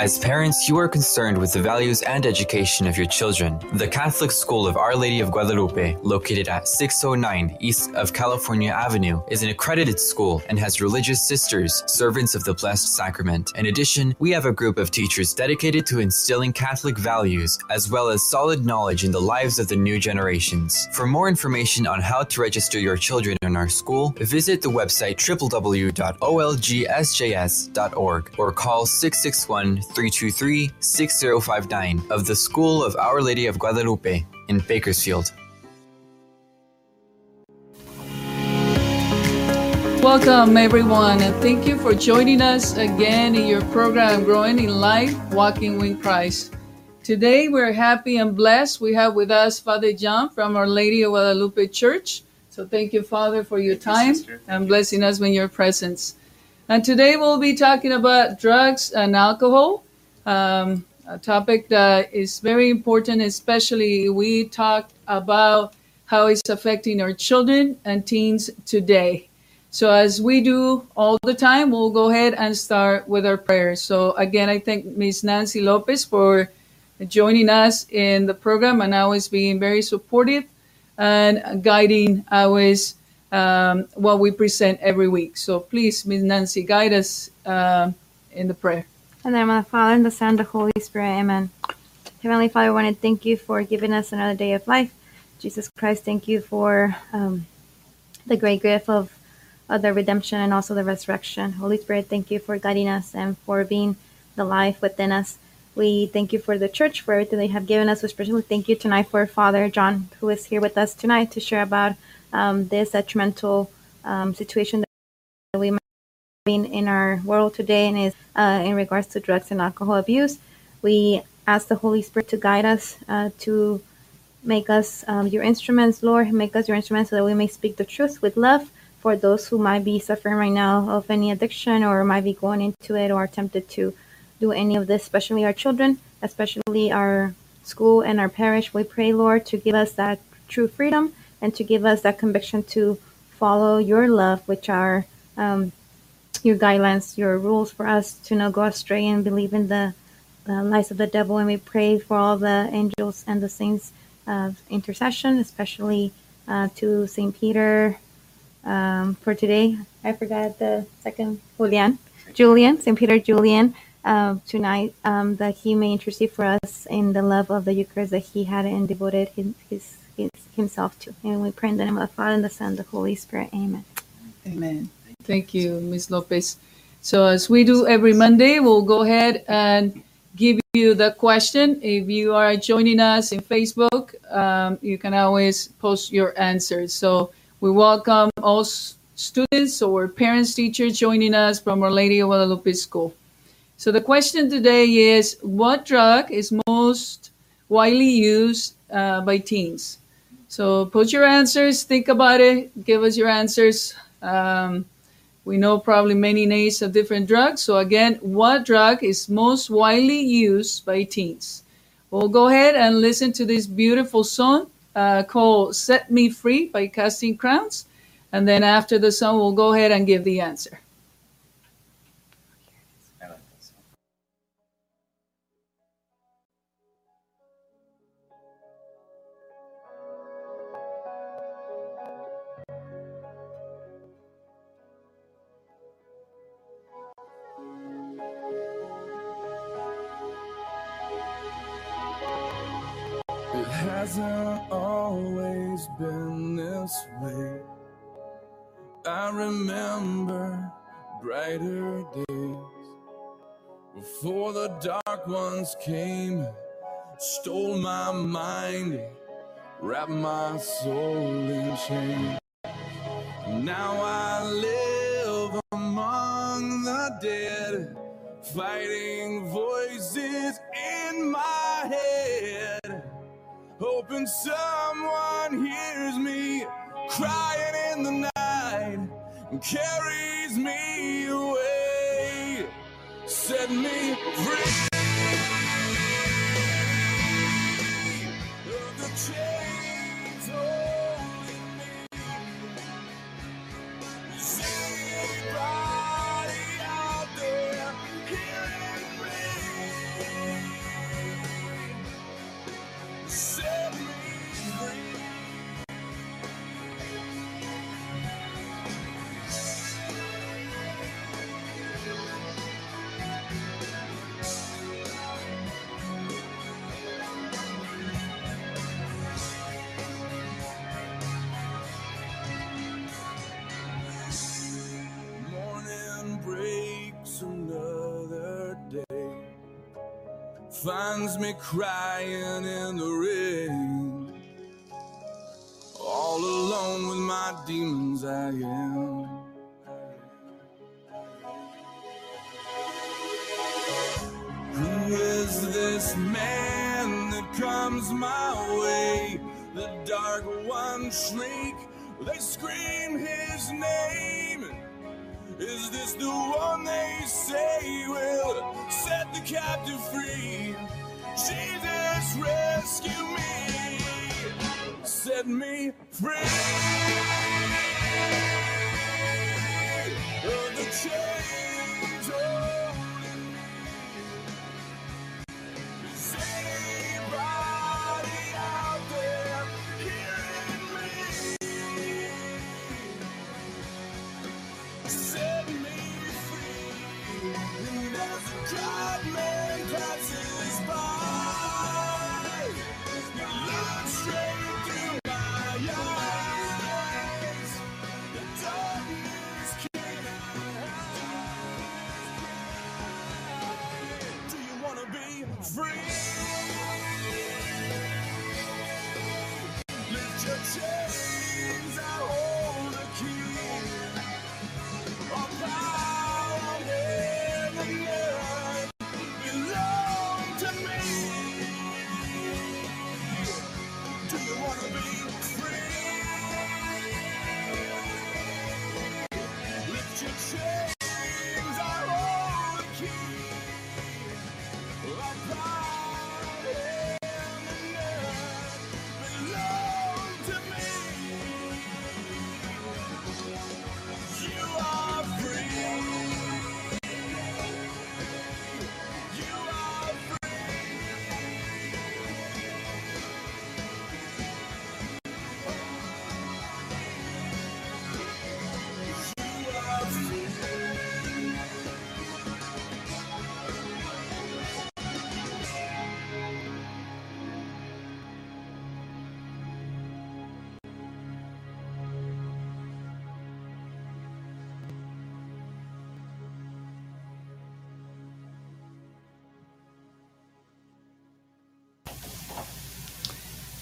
As parents, you are concerned with the values and education of your children. The Catholic School of Our Lady of Guadalupe, located at 609 East of California Avenue, is an accredited school and has religious sisters, servants of the Blessed Sacrament. In addition, we have a group of teachers dedicated to instilling Catholic values as well as solid knowledge in the lives of the new generations. For more information on how to register your children in our school, visit the website www.olgsjs.org or call 661 323 6059 of the School of Our Lady of Guadalupe in Bakersfield. Welcome, everyone, and thank you for joining us again in your program, Growing in Life, Walking with Christ. Today, we're happy and blessed. We have with us Father John from Our Lady of Guadalupe Church. So, thank you, Father, for your time and blessing us with your presence. And today, we'll be talking about drugs and alcohol, um, a topic that is very important, especially we talked about how it's affecting our children and teens today. So, as we do all the time, we'll go ahead and start with our prayers. So, again, I thank Ms. Nancy Lopez for joining us in the program and always being very supportive and guiding always um, what we present every week. So, please, Ms. Nancy, guide us uh, in the prayer. In the name of the Father, and the Son, and the Holy Spirit, amen. Heavenly Father, I want to thank you for giving us another day of life. Jesus Christ, thank you for um, the great gift of of the redemption and also the resurrection. Holy Spirit, thank you for guiding us and for being the life within us. We thank you for the church, for everything they have given us. Especially thank you tonight for Father John, who is here with us tonight to share about um, this detrimental um, situation that we might be in, in our world today and is uh, in regards to drugs and alcohol abuse. We ask the Holy Spirit to guide us, uh, to make us um, your instruments, Lord. Make us your instruments so that we may speak the truth with love for those who might be suffering right now of any addiction or might be going into it or tempted to do any of this, especially our children, especially our school and our parish. We pray, Lord, to give us that true freedom and to give us that conviction to follow your love, which are um, your guidelines, your rules for us to not go astray and believe in the, lies of the devil. And we pray for all the angels and the saints of intercession, especially uh, to St. Peter, um, for today. I forgot the second Julian, Julian, St. Peter Julian, uh, tonight, um, that he may intercede for us in the love of the Eucharist that he had and devoted his, his himself to. And we pray in the name of the Father and the Son and the Holy Spirit. Amen. Amen. Thank you, Ms. Lopez. So, as we do every Monday, we'll go ahead and give you the question. If you are joining us in Facebook, um, you can always post your answers. So, we welcome all students or parents, teachers joining us from Our Lady of Guadalupe School. So the question today is, what drug is most widely used uh, by teens? So put your answers, think about it, give us your answers. Um, we know probably many names of different drugs. So again, what drug is most widely used by teens? We'll go ahead and listen to this beautiful song uh, called Set Me Free by Casting Crowns. And then after the song, we'll go ahead and give the answer. Hasn't always been this way. I remember brighter days before the dark ones came, stole my mind, wrapped my soul in chains. Now I live among the dead, fighting voices hoping someone hears me crying in the night and carries me away. Set me free. Finds me crying in the rain. All alone with my demons, I am. Who is this man that comes my way? The dark ones shriek, they scream his name. Is this the one they say will set the captive free? Jesus, rescue me, set me free. Of the chains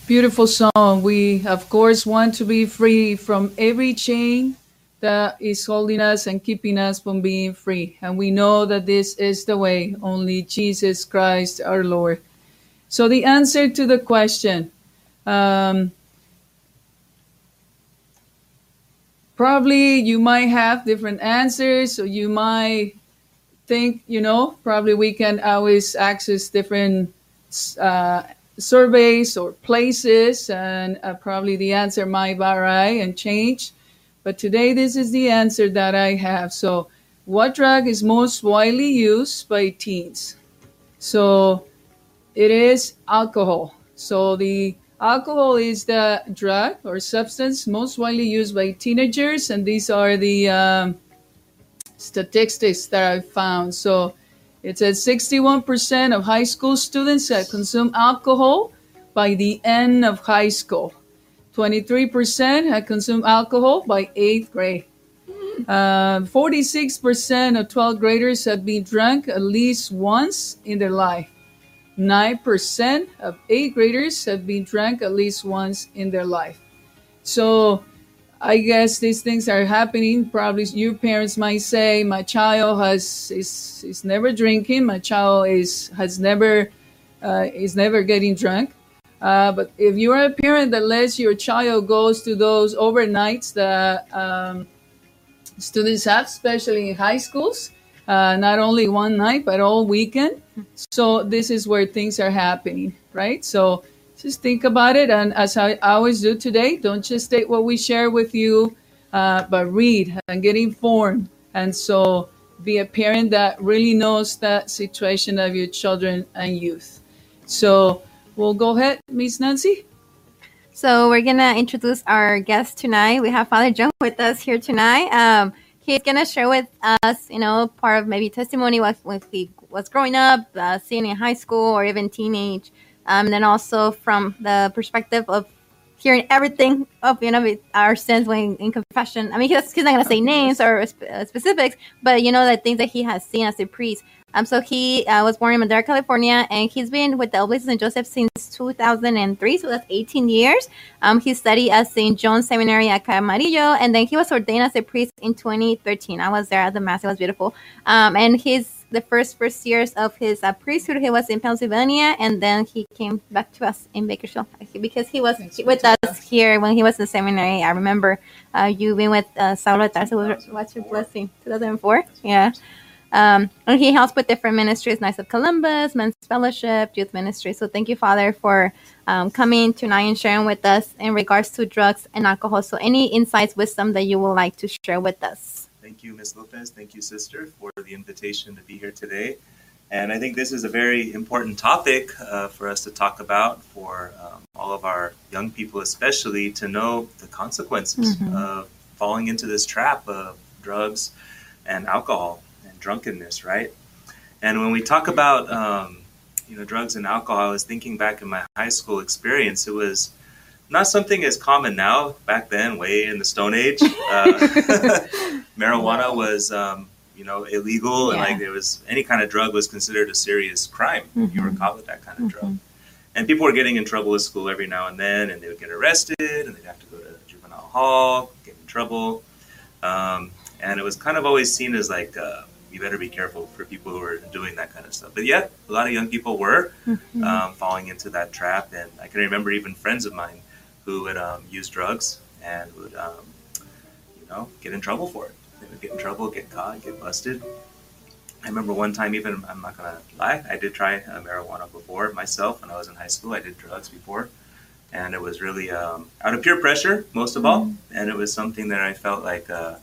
Beautiful song. We, of course, want to be free from every chain that is holding us and keeping us from being free. And we know that this is the way, only Jesus Christ our Lord. So, the answer to the question um, probably you might have different answers, or you might think, you know, probably we can always access different uh, surveys or places, and uh, probably the answer might vary and change. But today, this is the answer that I have. So, what drug is most widely used by teens? So, it is alcohol. So, the alcohol is the drug or substance most widely used by teenagers, and these are the um, statistics that I found. So it says 61% of high school students consume alcohol by the end of high school. 23% had consumed alcohol by eighth grade. Uh, 46% of 12th graders had been drunk at least once in their life. 9% of eighth graders have been drunk at least once in their life. So I guess these things are happening. Probably your parents might say, "My child has is is never drinking. My child is has never uh, is never getting drunk." Uh, but if you are a parent that lets your child goes to those overnights that um, students have, especially in high schools, uh, not only one night but all weekend. So this is where things are happening, right? So just think about it, and as I always do today, don't just take what we share with you, uh, but read and get informed. And so be a parent that really knows that situation of your children and youth. So we'll go ahead, Miss Nancy. So we're gonna introduce our guest tonight. We have Father John with us here tonight. Um, he's gonna share with us, you know, part of maybe testimony what what he was growing up, uh, seeing in high school or even teenage, um, and then also from the perspective of hearing everything of you know our sins when in confession. I mean, he's, he's not gonna say names or uh, specifics, but you know the things that he has seen as a priest. Um, so he uh, was born in Madera, California, and he's been with the Oblates of St. Joseph since 2003, so that's 18 years. Um, he studied at St. John's Seminary at Camarillo, and then he was ordained as a priest in 2013. I was there at the mass; it was beautiful. Um, and his the first first years of his uh, priesthood, he was in Pennsylvania, and then he came back to us in Bakersfield because he was with us here when he was in the seminary. I remember uh, you being with uh, Saulo Tarso. What's your blessing? 2004. Yeah. Um, and he helps with different ministries, Knights of Columbus, Men's Fellowship, Youth Ministry. So thank you, Father, for um, coming tonight and sharing with us in regards to drugs and alcohol. So any insights, wisdom that you would like to share with us? Thank you, Ms. Lopez. Thank you, sister, for the invitation to be here today. And I think this is a very important topic uh, for us to talk about for um, all of our young people, especially to know the consequences mm-hmm. of falling into this trap of drugs and alcohol and drunkenness, right? And when we talk about um, you know drugs and alcohol, I was thinking back in my high school experience. It was not something as common now. Back then, way in the Stone Age, uh, marijuana was um, you know illegal, yeah. and like there was any kind of drug was considered a serious crime. Mm-hmm. You were caught with that kind of mm-hmm. drug, and people were getting in trouble at school every now and then, and they would get arrested, and they'd have to go to juvenile hall, get in trouble, um, and it was kind of always seen as like. Uh, you better be careful for people who are doing that kind of stuff. But yet, a lot of young people were mm-hmm. um, falling into that trap, and I can remember even friends of mine who would um, use drugs and would, um, you know, get in trouble for it. They would get in trouble, get caught, get busted. I remember one time, even I'm not gonna lie, I did try uh, marijuana before myself when I was in high school. I did drugs before, and it was really um, out of peer pressure, most of all, mm-hmm. and it was something that I felt like uh,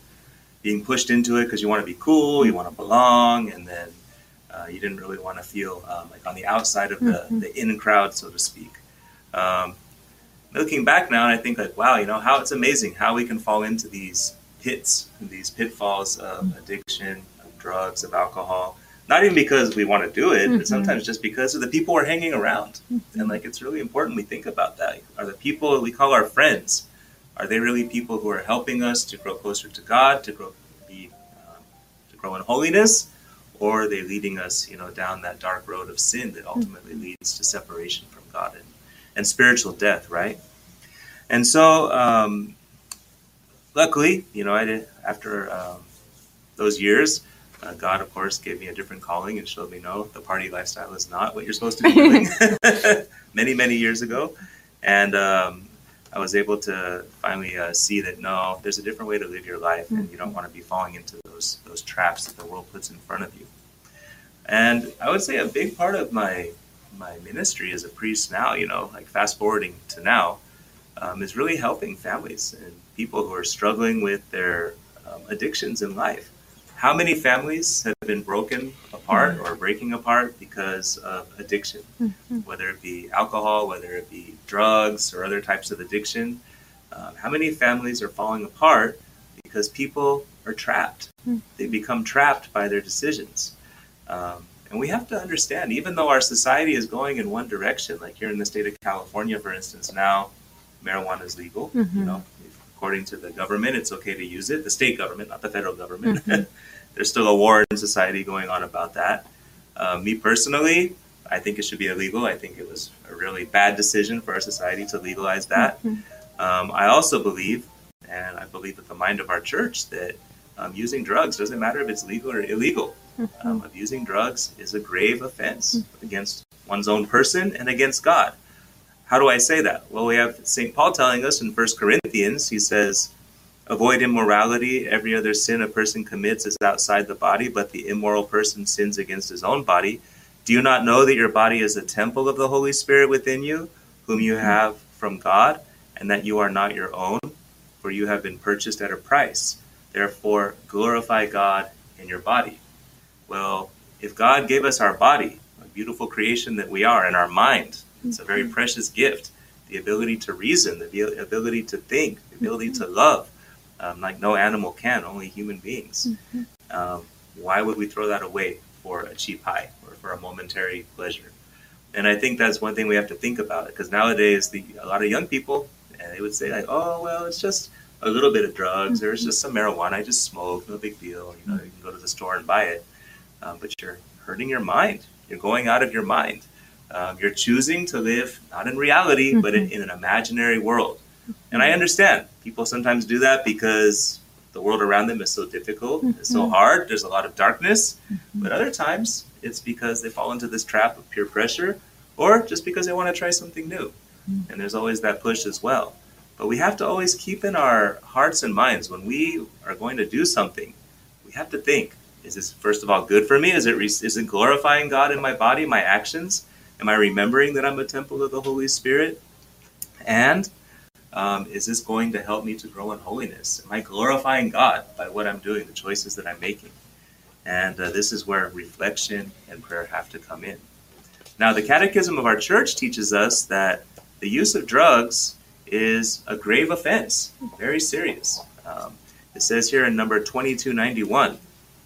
being pushed into it because you want to be cool, you want to belong, and then uh, you didn't really want to feel um, like on the outside of the, mm-hmm. the in crowd, so to speak. Um, looking back now, and I think like, wow, you know, how it's amazing how we can fall into these pits, these pitfalls of addiction, of drugs, of alcohol. Not even because we want to do it, mm-hmm. but sometimes just because of the people we're hanging around. Mm-hmm. And like, it's really important we think about that. Are the people we call our friends, are they really people who are helping us to grow closer to God, to grow, be, um, to grow in holiness? Or are they leading us, you know, down that dark road of sin that ultimately mm-hmm. leads to separation from God and and spiritual death, right? And so, um, luckily, you know, I did after um, those years, uh, God, of course, gave me a different calling and showed me no, the party lifestyle is not what you're supposed to be doing. many, many years ago, and um, I was able to finally uh, see that no, there's a different way to live your life, and you don't want to be falling into those those traps that the world puts in front of you. And I would say a big part of my my ministry as a priest now, you know, like fast forwarding to now, um, is really helping families and people who are struggling with their um, addictions in life. How many families have been broken apart or breaking apart because of addiction, mm-hmm. whether it be alcohol, whether it be drugs, or other types of addiction? Um, how many families are falling apart because people are trapped? Mm-hmm. They become trapped by their decisions. Um, and we have to understand, even though our society is going in one direction, like here in the state of California, for instance, now marijuana is legal. Mm-hmm. You know, according to the government, it's okay to use it. The state government, not the federal government. Mm-hmm. There's still a war in society going on about that. Uh, me personally, I think it should be illegal. I think it was a really bad decision for our society to legalize that. Mm-hmm. Um, I also believe, and I believe with the mind of our church, that um, using drugs doesn't matter if it's legal or illegal. Mm-hmm. Um, abusing drugs is a grave offense mm-hmm. against one's own person and against God. How do I say that? Well, we have St. Paul telling us in 1 Corinthians, he says, Avoid immorality. Every other sin a person commits is outside the body, but the immoral person sins against his own body. Do you not know that your body is a temple of the Holy Spirit within you, whom you have from God, and that you are not your own? For you have been purchased at a price. Therefore, glorify God in your body. Well, if God gave us our body, a beautiful creation that we are, and our mind, it's a very mm-hmm. precious gift. The ability to reason, the ability to think, the ability mm-hmm. to love, um, like no animal can, only human beings. Mm-hmm. Um, why would we throw that away for a cheap high or for a momentary pleasure? And I think that's one thing we have to think about because nowadays the, a lot of young people and they would say like, "Oh, well, it's just a little bit of drugs, or it's just some marijuana. I just smoke, no big deal. You know, you can go to the store and buy it." Um, but you're hurting your mind. You're going out of your mind. Um, you're choosing to live not in reality, mm-hmm. but in, in, an imaginary world. And I understand people sometimes do that because the world around them is so difficult, mm-hmm. it's so hard, there's a lot of darkness. Mm-hmm. But other times, it's because they fall into this trap of peer pressure or just because they want to try something new. Mm-hmm. And there's always that push as well. But we have to always keep in our hearts and minds when we are going to do something, we have to think is this first of all good for me? Is it is it glorifying God in my body, my actions? Am I remembering that I'm a temple of the Holy Spirit? And um, is this going to help me to grow in holiness? Am I glorifying God by what I'm doing, the choices that I'm making? And uh, this is where reflection and prayer have to come in. Now, the Catechism of our church teaches us that the use of drugs is a grave offense, very serious. Um, it says here in number 2291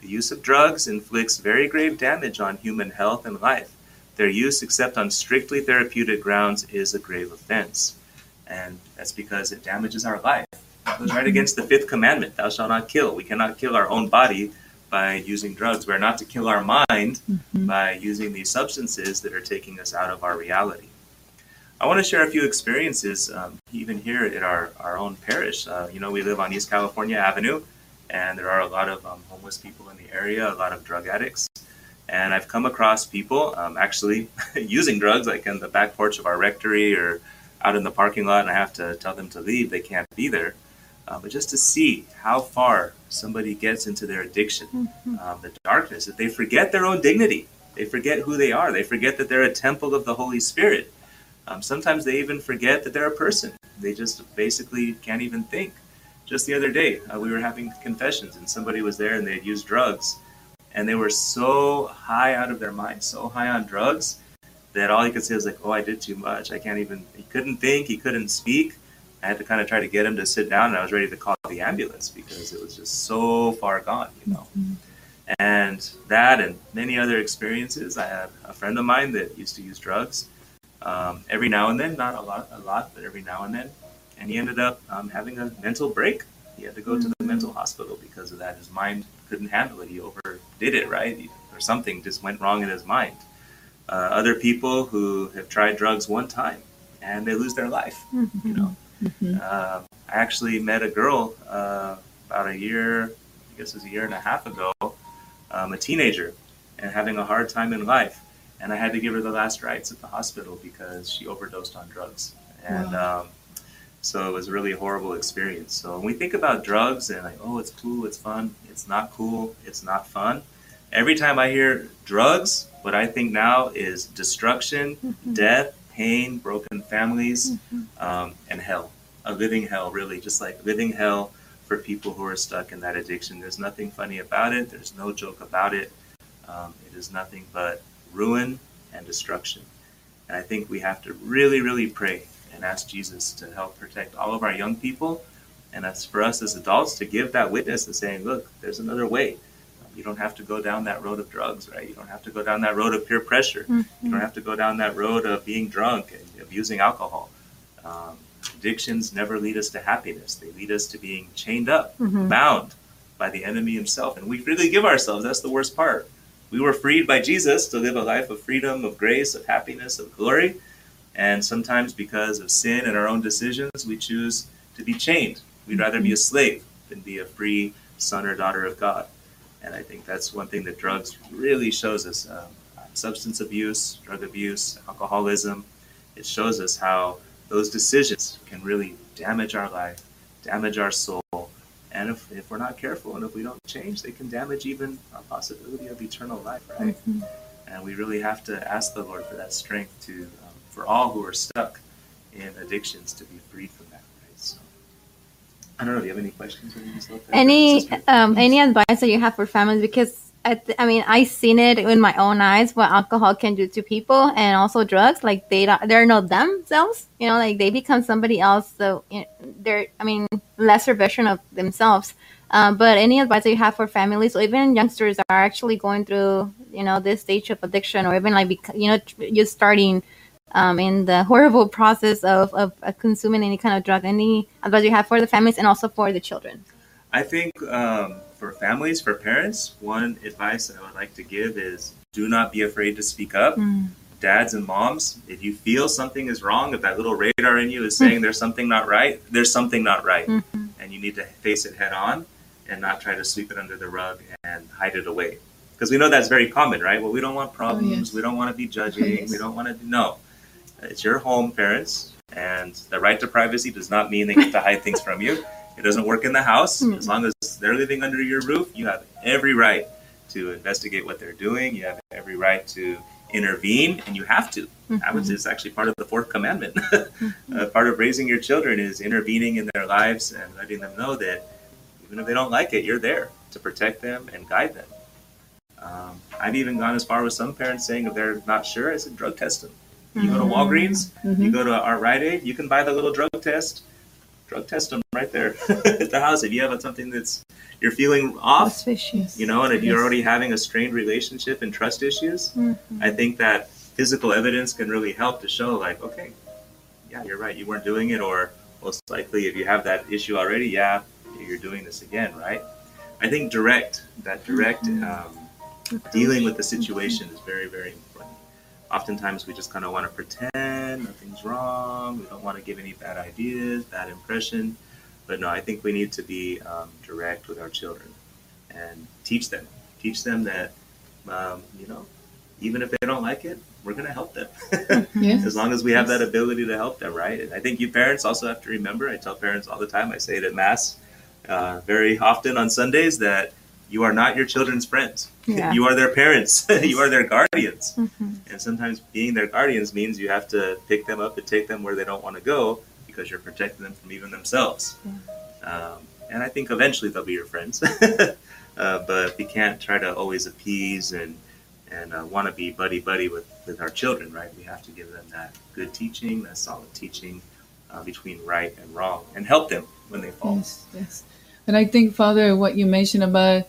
the use of drugs inflicts very grave damage on human health and life their use, except on strictly therapeutic grounds, is a grave offense. And that's because it damages our life. It goes right against the fifth commandment thou shalt not kill. We cannot kill our own body by using drugs. We're not to kill our mind mm-hmm. by using these substances that are taking us out of our reality. I want to share a few experiences, um, even here at our, our own parish. Uh, you know, we live on East California Avenue, and there are a lot of um, homeless people in the area, a lot of drug addicts. And I've come across people um, actually using drugs, like in the back porch of our rectory or out in the parking lot, and I have to tell them to leave. They can't be there. Uh, but just to see how far somebody gets into their addiction, mm-hmm. um, the darkness, that they forget their own dignity. They forget who they are. They forget that they're a temple of the Holy Spirit. Um, sometimes they even forget that they're a person. They just basically can't even think. Just the other day, uh, we were having confessions, and somebody was there and they had used drugs and they were so high out of their mind, so high on drugs that all he could say was like, "Oh, I did too much. I can't even." He couldn't think. He couldn't speak. I had to kind of try to get him to sit down, and I was ready to call the ambulance because it was just so far gone, you know. Mm-hmm. And that, and many other experiences. I had a friend of mine that used to use drugs. Um, every now and then, not a lot, a lot, but every now and then, and he ended up um, having a mental break. He had to go mm-hmm. to the mental hospital because of that. His mind couldn't handle it. He overdid it, right? Or something just went wrong in his mind. Uh, other people who have tried drugs one time and they lose their life, mm-hmm. you know. Mm-hmm. Uh, I actually met a girl uh, about a year, I guess it was a year and a half ago, um, a teenager, and having a hard time in life. And I had to give her the last rites at the hospital because she overdosed on drugs. And wow. um, so it was a really horrible experience. So when we think about drugs and like, oh, it's cool, it's fun, it's not cool, it's not fun. Every time I hear drugs, what I think now is destruction, mm-hmm. death, pain, broken families, mm-hmm. um, and hell. A living hell, really, just like living hell for people who are stuck in that addiction. There's nothing funny about it, there's no joke about it. Um, it is nothing but ruin and destruction. And I think we have to really, really pray and ask Jesus to help protect all of our young people. And that's for us as adults to give that witness and saying, look, there's another way. You don't have to go down that road of drugs, right? You don't have to go down that road of peer pressure. Mm-hmm. You don't have to go down that road of being drunk and abusing alcohol. Um, addictions never lead us to happiness. They lead us to being chained up, mm-hmm. bound by the enemy himself. And we freely give ourselves. That's the worst part. We were freed by Jesus to live a life of freedom, of grace, of happiness, of glory. And sometimes, because of sin and our own decisions, we choose to be chained. We'd rather be a slave than be a free son or daughter of God. And I think that's one thing that drugs really shows us um, substance abuse, drug abuse, alcoholism. It shows us how those decisions can really damage our life, damage our soul. And if, if we're not careful and if we don't change, they can damage even our possibility of eternal life, right? Mm-hmm. And we really have to ask the Lord for that strength to for all who are stuck in addictions to be freed from that. Right? So, I don't know. Do you have any questions? Any um, any advice that you have for families? Because I, th- I mean, I seen it in my own eyes what alcohol can do to people, and also drugs. Like they don't, they're not themselves. You know, like they become somebody else. So you know, they're, I mean, lesser version of themselves. Um, but any advice that you have for families or even youngsters that are actually going through, you know, this stage of addiction, or even like, you know, just starting um, in the horrible process of, of uh, consuming any kind of drug. Any advice you have for the families and also for the children? I think um, for families, for parents, one advice that I would like to give is do not be afraid to speak up. Mm. Dads and moms, if you feel something is wrong, if that little radar in you is saying there's something not right, there's something not right. Mhm. And you need to face it head on and not try to sweep it under the rug and hide it away. Because we know that's very common, right? Well, we don't want problems. yes. We don't want to be judging. yes. We don't want to. No. It's your home, parents. And the right to privacy does not mean they get to hide things from you. It doesn't work in the house. Mm. As long as they're living under your roof, you have every right to investigate what they're doing. You have every right to intervene, and you have to. That was is actually part of the fourth commandment. uh, part of raising your children is intervening in their lives and letting them know that even if they don't like it, you're there to protect them and guide them. Um, I've even gone as far with some parents saying if they're not sure, I said drug test them. You go to mm-hmm. Walgreens, you mm-hmm. go to our Rite Aid, you can buy the little drug test. Drug test them right there at the house. If you have something that's you're feeling off, Suspicious. you know, and if you're already having a strained relationship and trust issues, mm-hmm. I think that physical evidence can really help to show, like, okay, yeah, you're right, you weren't doing it, or most likely, if you have that issue already, yeah, you're doing this again, right? I think direct, that direct um, dealing with the situation is very, very important. Oftentimes, we just kind of want to pretend nothing's wrong. We don't want to give any bad ideas, bad impression. But no, I think we need to be um, direct with our children and teach them. Teach them that, um, you know, even if they don't like it, we're going to help them. Yes. as long as we have that ability to help them, right? And I think you parents also have to remember, I tell parents all the time, I say it at Mass uh, very often on Sundays, that you are not your children's friends. Yeah. you are their parents, you are their guardians. Mhm. And sometimes being their guardians means you have to pick them up and take them where they don't want to go because you're protecting them from even themselves. Um, and I think eventually they'll be your friends. uh, but we can't try to always appease and and uh, want to be buddy buddy with, with our children, right? We have to give them that good teaching, that solid teaching uh, between right and wrong, and help them when they fall. Yes, yes. And I think, Father, what you mentioned about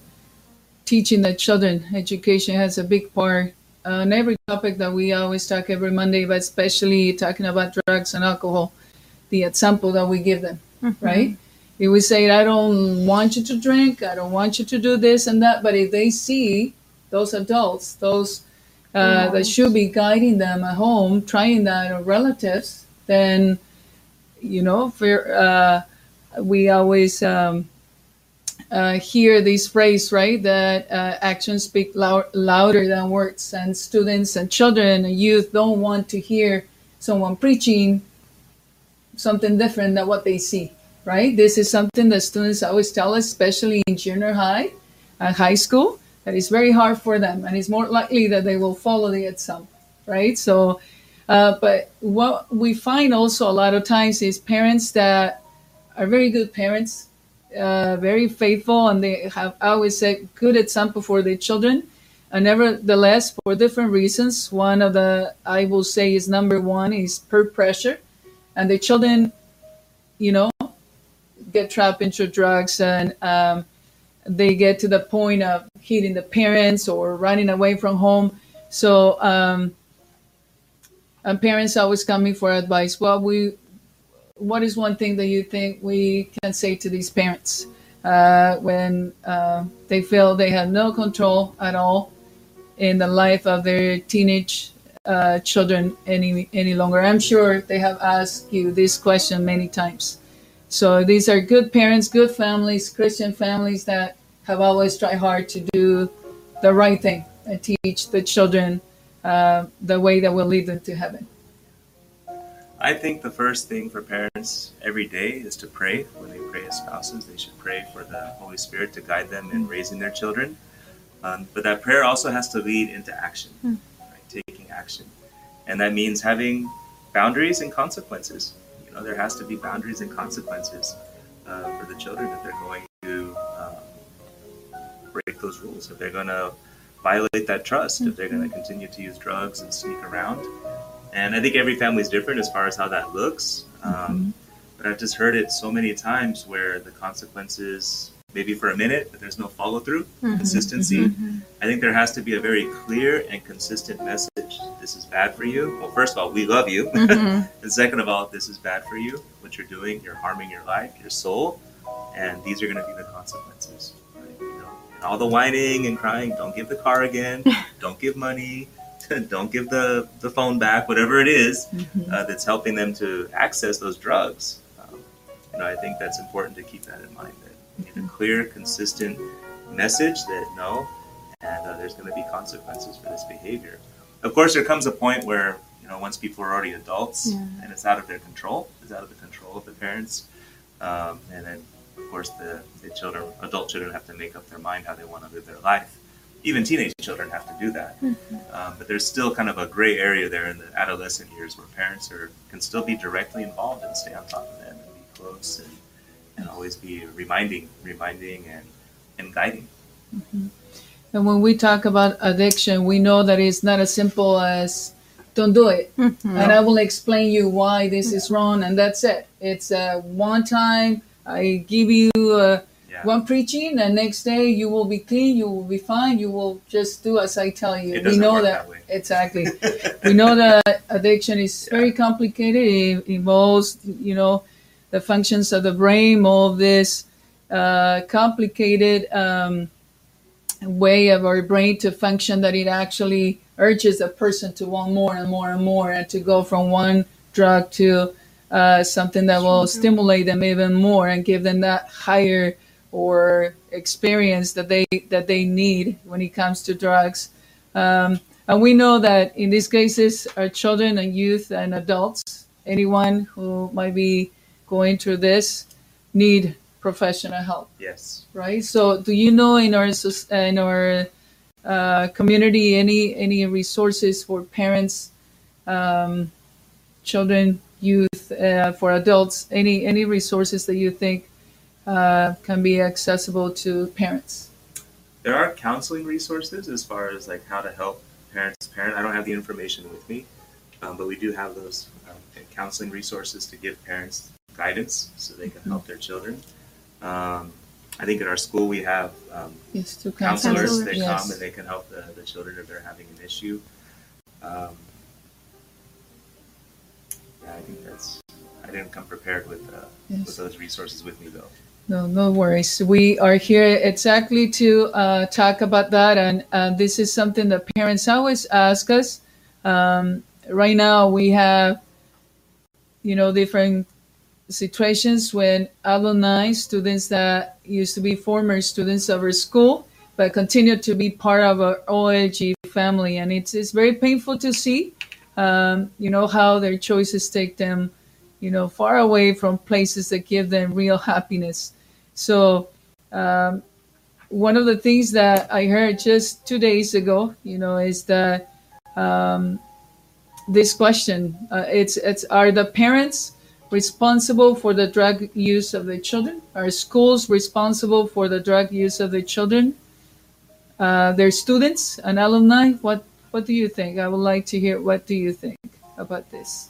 teaching the children, education has a big part on every topic that we always talk every Monday, but especially talking about drugs and alcohol, the example that we give them, right? If we say, I don't want you to drink, I don't want you to do this and that, but if they see those adults, those uh, that should be guiding them at home, trying that, or relatives, then, you know, for, uh, we always um, uh, hear this phrase, right? That uh, actions speak lou- louder than words, and students and children and youth don't want to hear someone preaching something different than what they see, right? This is something that students always tell us, especially in junior high and high school, that it's very hard for them, and it's more likely that they will follow the example, right? So, uh, but what we find also a lot of times is parents that are very good parents, uh, very faithful, and they have always said good example for their children. And nevertheless, for different reasons, one of the I will say is number one is peer pressure, and the children, you know, get trapped into drugs and um, they get to the point of hitting the parents or running away from home. So, um, and parents always coming for advice. Well, we what is one thing that you think we can say to these parents uh, when uh, they feel they have no control at all in the life of their teenage uh, children any any longer? I'm sure they have asked you this question many times. So these are good parents, good families, Christian families that have always tried hard to do the right thing and teach the children uh, the way that will lead them to heaven. I think the first thing for parents every day is to pray. When they pray as spouses, they should pray for the Holy Spirit to guide them in raising their children. Um, but that prayer also has to lead into action, right? taking action. And that means having boundaries and consequences. You know, there has to be boundaries and consequences uh, for the children if they're going to um, break those rules, if they're going to violate that trust, if they're going to continue to use drugs and sneak around. And I think every family is different as far as how that looks. Um, But I've just heard it so many times where the consequences, maybe for a minute, but there's no follow through, consistency. I think there has to be a very clear and consistent message this is bad for you. Well, first of all, we love you. Mhm. and second of all, this is bad for you. What you're doing, you're harming your life, your soul, and these are going to be the consequences. Right? You know, all the whining and crying. Don't give the car again. don't give money. don't give the, the phone back. Whatever it is, Mhm. uh, that's helping them to access those drugs. Um, you know, I think that's important to keep that in mind. That we need a clear, consistent message that no, and uh, there's going to be consequences for this behavior. Of course, there comes a point where you know once people are already adults Yeah. and it's out of their control, it's out of the control of the parents, um, and then of course the, the children, adult children, have to make up their mind how they want to live their life. Even teenage children have to do that. Um, but there's still kind of a gray area there in the adolescent years where parents are can still be directly involved and stay on top of them and be close and, and always be reminding, reminding and, and guiding. And when we talk about addiction, we know that it's not as simple as don't do it. Mhm. And I will explain you why this is wrong, and that's it. It's uh, one time I give you uh, Yeah. one preaching, and next day you will be clean, you will be fine, you will just do as I tell you. We know that, that way. exactly. we know that addiction is very complicated. It involves, you know, the functions of the brain, all of this uh, complicated um, way of our brain to function that it actually urges a person to want more and more and more and to go from one drug to uh, something that will stimulate them even more and give them that higher or experience that they that they need when it comes to drugs. Um, and we know that in these cases, our children and youth and adults, anyone who might be going through this, need professional help Yes. right? So, do you know in our in our uh, community any any resources for parents, um, children, youth, uh, for adults? Any any resources that you think uh, can be accessible to parents? There are counseling resources as far as like how to help parents parent. I don't have the information with me, um, but we do have those um, counseling resources to give parents guidance so they can help their children. Um, I think at our school we have um, Yes, counselors counselors. that yes. come and they can help the, the children if they're having an issue. Um, yeah, I think that's. I didn't come prepared with uh, Yes. with those resources with me though. No, no worries. We are here exactly to uh, talk about that, and uh, this is something that parents always ask us. Um, right now, we have, you know, different situations when alumni, students that used to be former students of our school, but continue to be part of our OLG family, and it's it's very painful to see, um, you know, how their choices take them you know, far away from places that give them real happiness. So, um, one of the things that I heard just two days ago, you know, is that um, this question: uh, it's it's are the parents responsible for the drug use of the children? Are schools responsible for the drug use of the children? Uh, their students and alumni. What what do you think? I would like to hear. What do you think about this?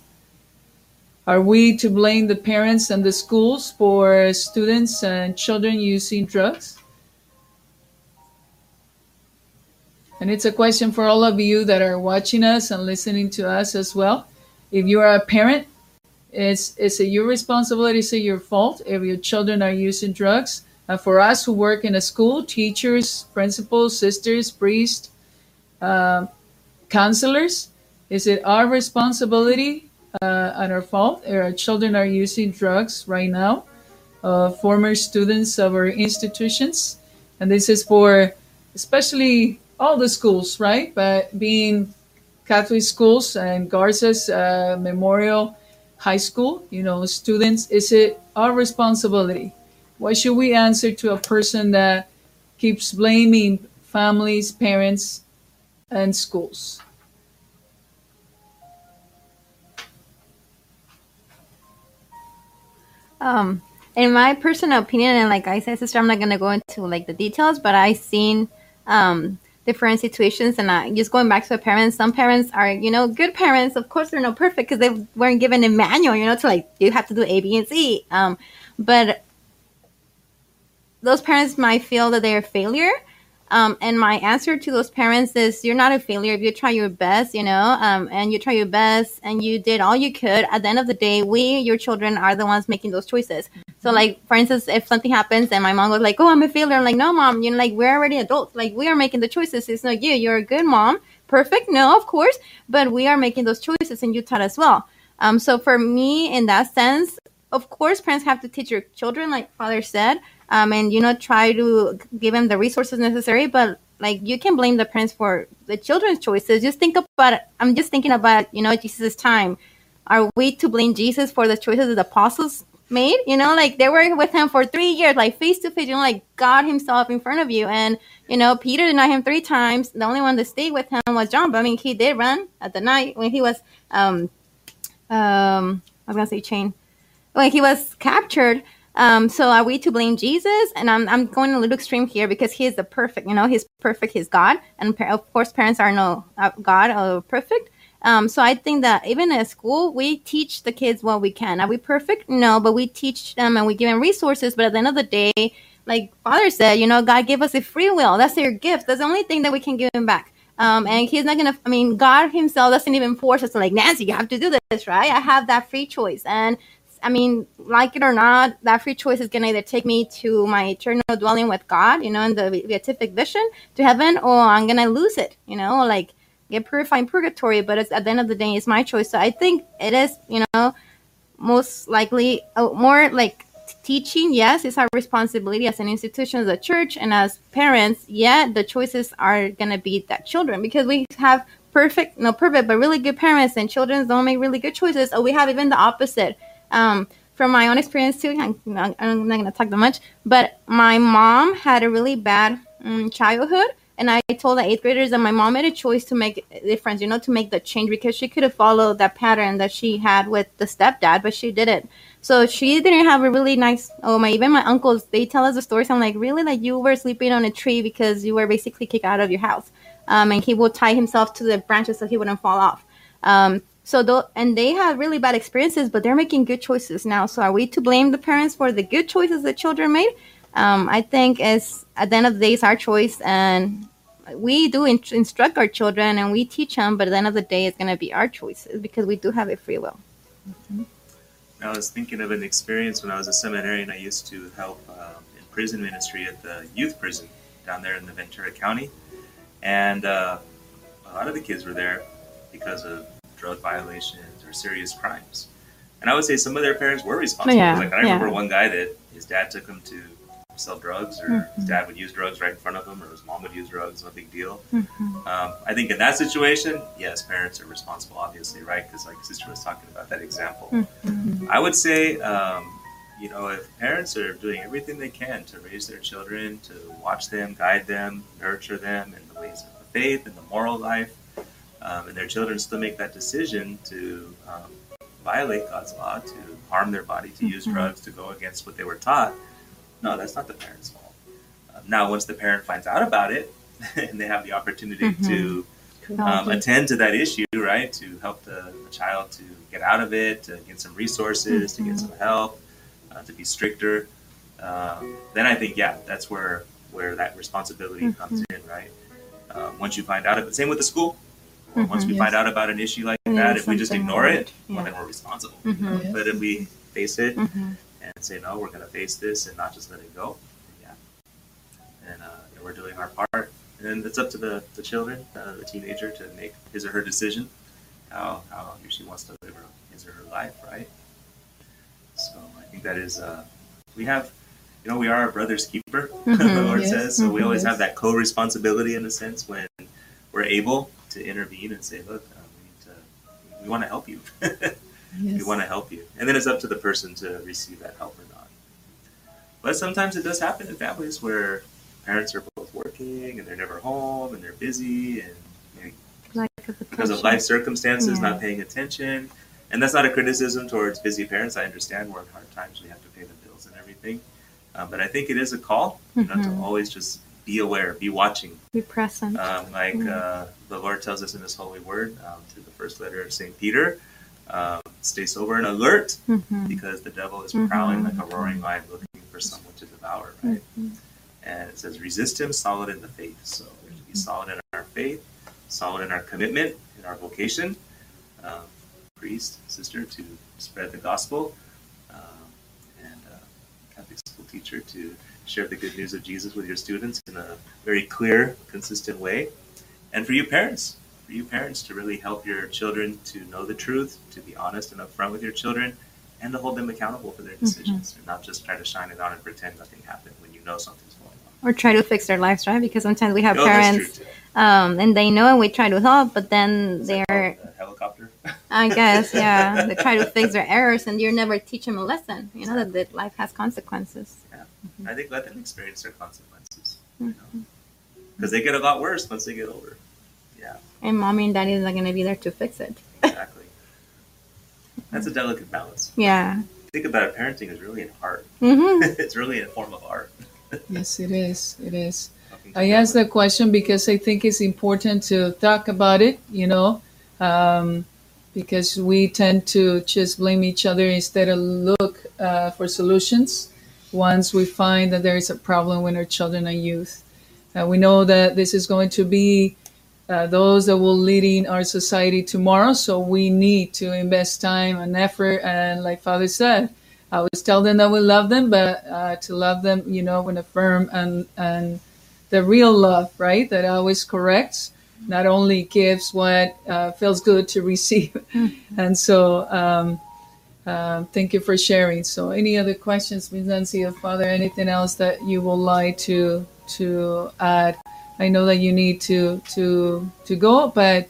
Are we to blame the parents and the schools for students and children using drugs? And it's a question for all of you that are watching us and listening to us as well. If you are a parent, is is it your responsibility? Is it your fault if your children are using drugs? And for us who work in a school, teachers, principals, sisters, priests, um, counselors, is it our responsibility uh, and our fault? Our children are using drugs right now, uh, former students of our institutions, and this is for especially all the schools, right? But being Catholic schools and Garces uh, Memorial High School, you know, students, is it our responsibility? What should we answer to a person that keeps blaming families, parents, and schools? Um, in my personal opinion, and like I said, sister, I'm not gonna go into like the details, but I've seen um different situations, and I just going back to the parents. Some parents are, you know, good parents. Of course, they're not perfect because they weren't given a manual, you know, to like you have to do A, B, and C. Um, but those parents might feel that they're a failure Um, and my answer to those parents is you're not a failure if you try your best, you know, um, and you try your best and you did all you could. At the end of the day, we, your children, are the ones making those choices. So, like, for instance, if something happens and my mom was like, oh, I'm a failure, I'm like, no, mom, you know, like, we're already adults. Like, we are making the choices. It's not you. You're a good mom. Perfect? No, of course. But we are making those choices and you taught as well. Um, so, for me, in that sense, of course, parents have to teach your children, like Father said um, and you know try to give them the resources necessary but like you can blame the parents for the children's choices. Just think about i'm just thinking about you know jesus' time. Are we to blame jesus for the choices the apostles made? You know like they were with him for three years like face to face you know like god himself in front of you. And you know peter denied him three times. The only one that stayed with him was john but i mean he did run at the night when he was um um i was gonna say chain. When he was captured um, so are we to blame Jesus? And I'm, I'm going a little extreme here because he is the perfect, you know, he's perfect, he's God. And of course, parents are no uh, God or perfect. Um, so I think that even at school, we teach the kids what we can. Are we perfect? No, but we teach them and we give them resources. But at the end of the day, like Father said, you know, God gave us a free will. That's their gift. That's the only thing that we can give him back. Um, and he's not gonna. I mean, God Himself doesn't even force us like Nancy. You have to do this, right? I have that free choice, and I mean, like it or not, that free choice is going to either take me to my eternal dwelling with God, you know, in the beatific vision to heaven, or I'm going to lose it, you know, like get purified in purgatory. But it's, at the end of the day, it's my choice. So I think it is, you know, most likely uh, more like teaching. Yes, it's our responsibility as an institution, as a church, and as parents. Yet the choices are going to be that children because we have perfect, no perfect, but really good parents, and children don't make really good choices. Or we have even the opposite um, from my own experience too, I'm not, not gonna talk that much, but my mom had a really bad um, childhood, and I told the eighth graders that my mom made a choice to make a difference, you know, to make the change because she could have followed that pattern that she had with the stepdad, but she didn't. So she didn't have a really nice. Oh my! Even my uncles, they tell us the stories. I'm like, really? Like you were sleeping on a tree because you were basically kicked out of your house, um, and he would tie himself to the branches so he wouldn't fall off. Um, so though, and they have really bad experiences, but they're making good choices now. So are we to blame the parents for the good choices the children made? Um, I think it's at the end of the day, it's our choice, and we do in- instruct our children and we teach them. But at the end of the day, it's going to be our choices because we do have a free will. Mm-hmm. I was thinking of an experience when I was a seminarian. I used to help um, in prison ministry at the youth prison down there in the Ventura County, and uh, a lot of the kids were there because of drug violations or serious crimes. And I would say some of their parents were responsible. Yeah, like I remember one guy that his dad took him to sell drugs, or mm-hmm. his dad would use drugs right in front of him, or his mom would use drugs. No big deal. Mm-hmm. Um, I think in that situation, yes, parents are responsible, obviously, right? Because like sister was talking about that example. Mm-hmm. I would say, um, you know, if parents are doing everything they can to raise their children, to watch them, guide them, nurture them in the ways of the faith and the moral life, um, and their children still make that decision to um, violate God's law, to harm their body, to mm-hmm. use drugs, to go against what they were taught, no, that's not the parent's fault. Um, now, once the parent finds out about it and they have the opportunity mm-hmm. to um, attend to that issue, right, to help the, the, child to get out of it, to get some resources, mm-hmm. to get mm-hmm. some help, uh, to be stricter, um, then I think, yeah, that's where where that responsibility comes mm-hmm. in, right? Um, once you find out, of it, same with the school Mm-hmm, once we yes. find out about an issue like and that, if we just ignore it, yeah. well, then we're responsible. Mm-hmm. Yes. But if we face it mm-hmm. and say, no, we're going to face this and not just let it go, yeah. And, uh, and we're doing our part. And it's up to the, the children, uh, the teenager, to make his or her decision how, how he or she wants to live his or her life, right? So I think that is, uh, we have, you know, we are our brother's keeper, the mm-hmm. Lord yes. says. So we always mm-hmm. have that co responsibility in a sense when we're able to intervene and say, look, uh, we need to, we want to help you. yes. We want to help you. And then it's up to the person to receive that help or not. But sometimes it does happen in families where parents are both working and they're never home and they're busy and you know, because of life circumstances, yeah. not paying attention. And that's not a criticism towards busy parents. I understand we're in hard times. We have to pay the bills and everything. Um, but I think it is a call mm-hmm. not to mm-hmm. always just be aware, be watching, be present. Um, like mm-hmm. uh, the Lord tells us in His holy word um, through the first letter of Saint Peter, um, stay sober and alert mm-hmm. because the devil is prowling mm-hmm. like a roaring lion, looking for someone to devour. Right. Mm-hmm. And it says, resist him solid in the faith. So we're to be solid in our faith, solid in our commitment, in our vocation. Um, priest, sister, to spread the gospel, um, and uh, Catholic school teacher to share the good news of Jesus with your students in a very clear, consistent way. And for you parents, for you parents to really help your children to know the truth, to be honest and upfront with your children, and to hold them accountable for their decisions, and not just try to shine it on and pretend nothing happened when you know something's going on. Or try to fix their lives, right? Because sometimes we have No, parents um, and they know and we try to help, but then Is they're, a helicopter. I guess, yeah, they try to fix their errors and you never teach them a lesson, you know, that, that life has consequences. I think let them experience their consequences. Mm-hmm. Because they get a lot worse once they get older. Yeah, And mommy and daddy is not going to be there to fix it. exactly. That's a delicate balance. Yeah. Think about it, parenting is really an art. hmm it's really a form of art. Yes, it is. It is. I together. asked that question because I think it's important to talk about it, you know, um, because we tend to just blame each other instead of look uh, for solutions once we find that there is a problem with our children and youth. Uh, we know that this is going to be uh, those that will lead in our society tomorrow, so we need to invest time and effort. And like Father said, I always tell them that we love them, but uh, to love them, you know, with a firm and and the real love, right? That always corrects, not only gives what uh, feels good to receive. And so, um, um, thank you for sharing. So, any other questions, or Father? Anything else that you would like to to add? I know that you need to to to go, but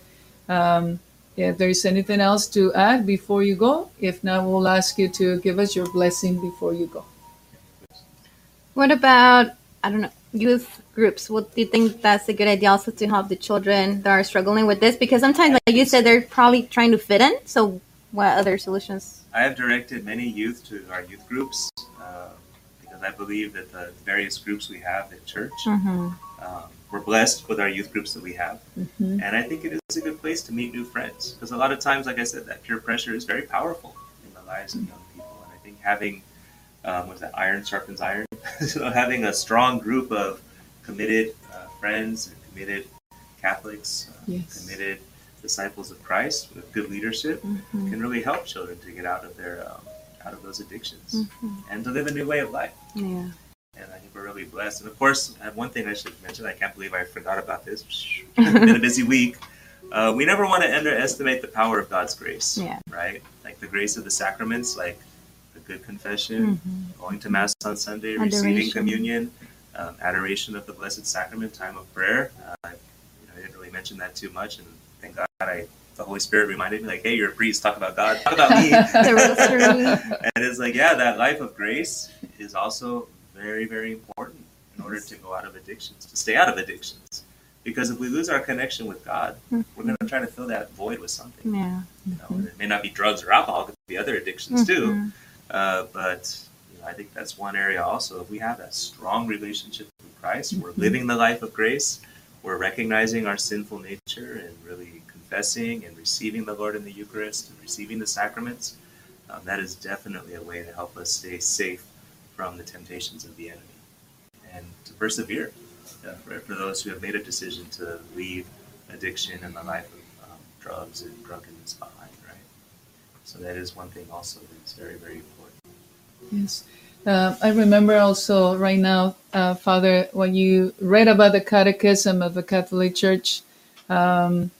um, yeah, if there's anything else to add before you go, if not, we'll ask you to give us your blessing before you go. What about, I don't know, youth groups? What do you think that's a good idea also to help the children that are struggling with this? Because sometimes, like you said, they're probably trying to fit in. So, what other solutions? I have directed many youth to our youth groups uh, because I believe that the various groups we have at church, Mm-hmm. um, we're blessed with our youth groups that we have. Mhm. And I think it is a good place to meet new friends because a lot of times, like I said, that peer pressure is very powerful in the lives of young people. And I think having, um, what's that, iron sharpens iron? so having a strong group of committed uh, friends and committed Catholics, uh, Yes. committed disciples of Christ with good leadership Mm-hmm. can really help children to get out of their um, out of those addictions Mhm. and to live a new way of life. Yeah. And I think we're really blessed. And of course, I have one thing I should mention. I can't believe I forgot about this. It's been a busy week. Uh, we never want to underestimate the power of God's grace, Yeah. right? Like the grace of the sacraments, like the good confession, Mhm. going to Mass on Sunday, receiving communion, um, adoration of the Blessed Sacrament, time of prayer. Uh, you know, I didn't really mention that too much, and I, the Holy Spirit reminded me, like, hey, you're a priest, talk about God, talk about me. And it's like, yeah, that life of grace is also very, very important in order to go out of addictions, to stay out of addictions. Because if we lose our connection with God, we're going to try to fill that void with something. Yeah. You know, it may not be drugs or alcohol; it could be other addictions too. Mhm. Uh, but you know, I think that's one area also. If we have that strong relationship with Christ, we're Mhm. living the life of grace. We're recognizing our sinful nature and really confessing and receiving the Lord in the Eucharist and receiving the sacraments. Um, that is definitely a way to help us stay safe from the temptations of the enemy and to persevere. Uh, for, for those who have made a decision to leave addiction and the life of um, drugs and drunkenness behind, right? So that is one thing also that's very, very important. Yes. Uh, I remember also right now, uh, Father, when you read about the Catechism of the Catholic Church, um,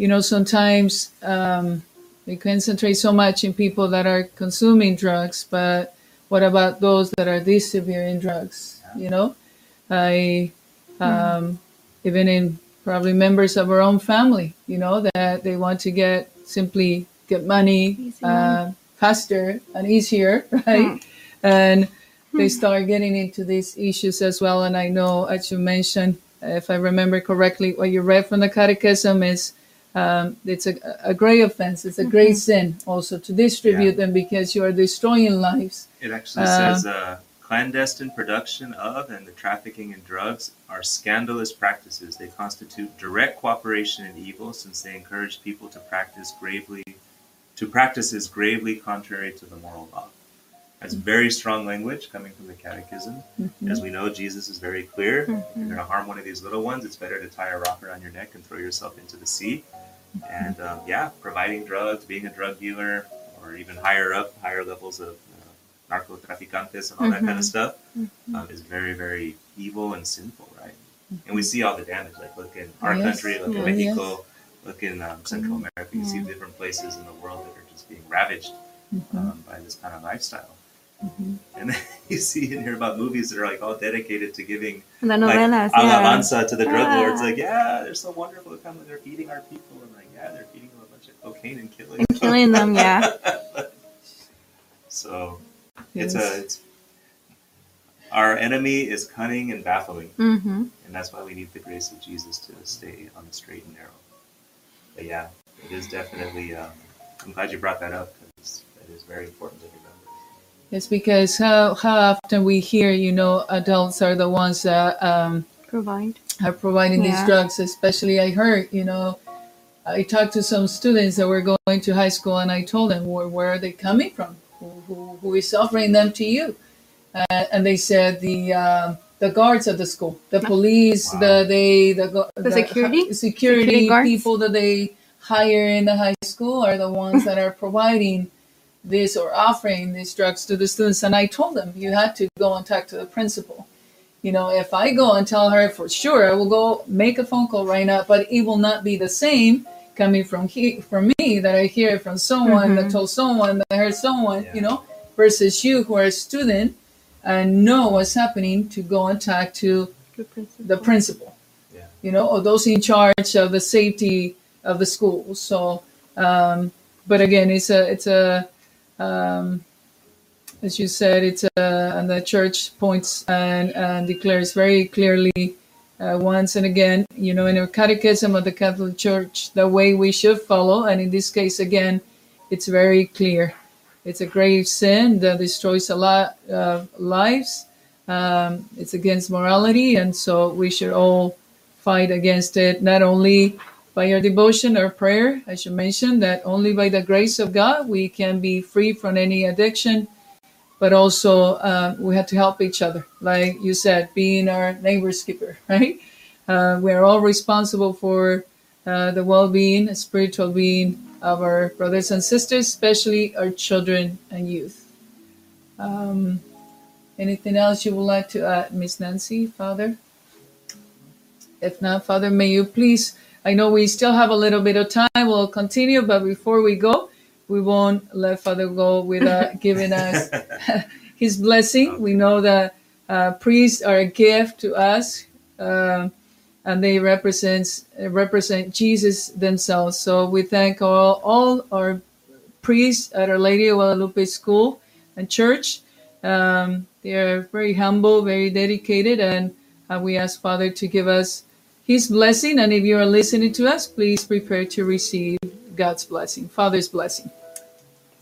you know, sometimes um, we concentrate so much in people that are consuming drugs, but what about those that are distributing drugs? You know, I um, even in probably members of our own family, you know, that they want to get simply get money uh, faster and easier, right? And they start getting into these issues as well. And I know, as you mentioned, if I remember correctly, what you read from the Catechism is um, it's a, a great offense. It's a great sin also to distribute them because you are destroying lives. It actually Uh, says uh, clandestine production of and the trafficking in drugs are scandalous practices. They constitute direct cooperation in evil since they encourage people to practice gravely, to practices gravely contrary to the moral law. That's very strong language coming from the Catechism. Mhm. As we know, Jesus is very clear. If you're Mhm. going to harm one of these little ones, it's better to tie a rock around your neck and throw yourself into the sea. And um, yeah, providing drugs, being a drug dealer, or even higher up, higher levels of uh, narcotraficantes and all that kind of Mhm. stuff Mhm. um, is very, very evil and sinful, right? And we see all the damage. Like, look in our Yes. country, look in Yeah, Mexico, look in um, Central. America. You see different places in the world that are just being ravaged um, by this kind of lifestyle. Mhm. And then you see and hear about movies that are like all dedicated to giving The like novelas, yeah. to the drug lords. Like, yeah, they're so wonderful. Come, they're feeding our people, and like, yeah, they're feeding them a bunch of cocaine and killing And killing them, yeah. so Yes. it's a it's our enemy is cunning and baffling, Mm-hmm. and that's why we need the grace of Jesus to stay on the straight and narrow. But yeah, it is definitely. Um, I'm glad you brought that up because that is very important to remember. It's because how how often we hear, you know, adults are the ones that um, Provide. are providing these drugs. Especially, I heard, you know, I talked to some students that were going to high school, and I told them, where, where are they coming from? Who, who, who is offering them to you? Uh, and they said the um the guards at the school, the police, Wow. the they the go- The security? security Security people that they hire in the high school are the ones that are providing this or offering these drugs to the students. And I told them you had to go and talk to the principal. You know, if I go and tell her for sure, I will go make a phone call right now, but it will not be the same coming from he, from me that I hear from someone that Mhm. told someone that heard someone, Yeah. you know, versus you who are a student and know what's happening to go and talk to The principal. the principal, Yeah. you know, or those in charge of the safety of the school. So, um, but again, it's a, it's a, um, as you said, it's a, and the church points and, and declares very clearly uh, once and again, you know, in our catechism of the Catholic Church, the way we should follow. And in this case, again, it's very clear. It's a grave sin that destroys a lot of lives. Um, it's against morality, and so we should all fight against it, not only by our devotion or prayer, as you mentioned, that only by the grace of God we can be free from any addiction, but also uh, we have to help each other. Like you said, being our neighbor's keeper, right? Uh, we are all responsible for uh, the well being, spiritual being of our brothers and sisters, especially our children and youth. Um, anything else you would like to add, Miss Nancy, Father? If not, Father, may you please, I know we still have a little bit of time, we'll continue, but before we go, we won't let Father go without giving us his blessing. We know that uh, priests are a gift to us, um, and they represent represent Jesus themselves. So we thank all all our priests at Our Lady of Guadalupe School and Church. Um, they are very humble, very dedicated, and uh, we ask Father to give us His blessing. And if you are listening to us, please prepare to receive God's blessing, Father's blessing.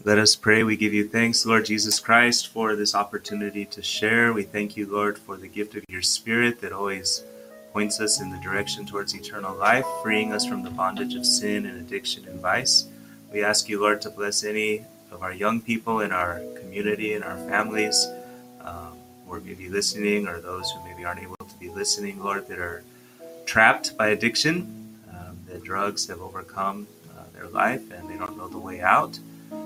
Let us pray. We give you thanks, Lord Jesus Christ, for this opportunity to share. We thank you, Lord, for the gift of your Spirit that always points us in the direction towards eternal life, freeing us from the bondage of sin and addiction and vice. We ask you, Lord, to bless any of our young people in our community and our families um, are maybe listening or those who maybe aren't able to be listening, Lord, that are trapped by addiction, um, that drugs have overcome uh, their life and they don't know the way out. Uh,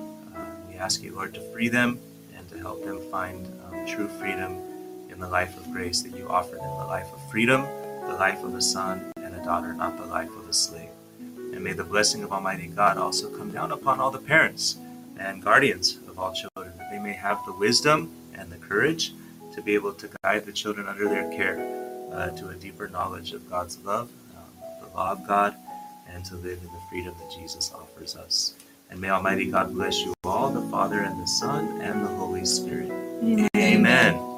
we ask you, Lord, to free them and to help them find um, true freedom in the life of grace that you offer them the life of freedom, the life of a son and a daughter, not the life of a slave. And may the blessing of Almighty God also come down upon all the parents and guardians of all children, that they may have the wisdom and the courage to be able to guide the children under their care uh, to a deeper knowledge of God's love, um, the law of God, and to live in the freedom that Jesus offers us. And may Almighty God bless you all, the Father and the Son and the Holy Spirit. Amen. Amen.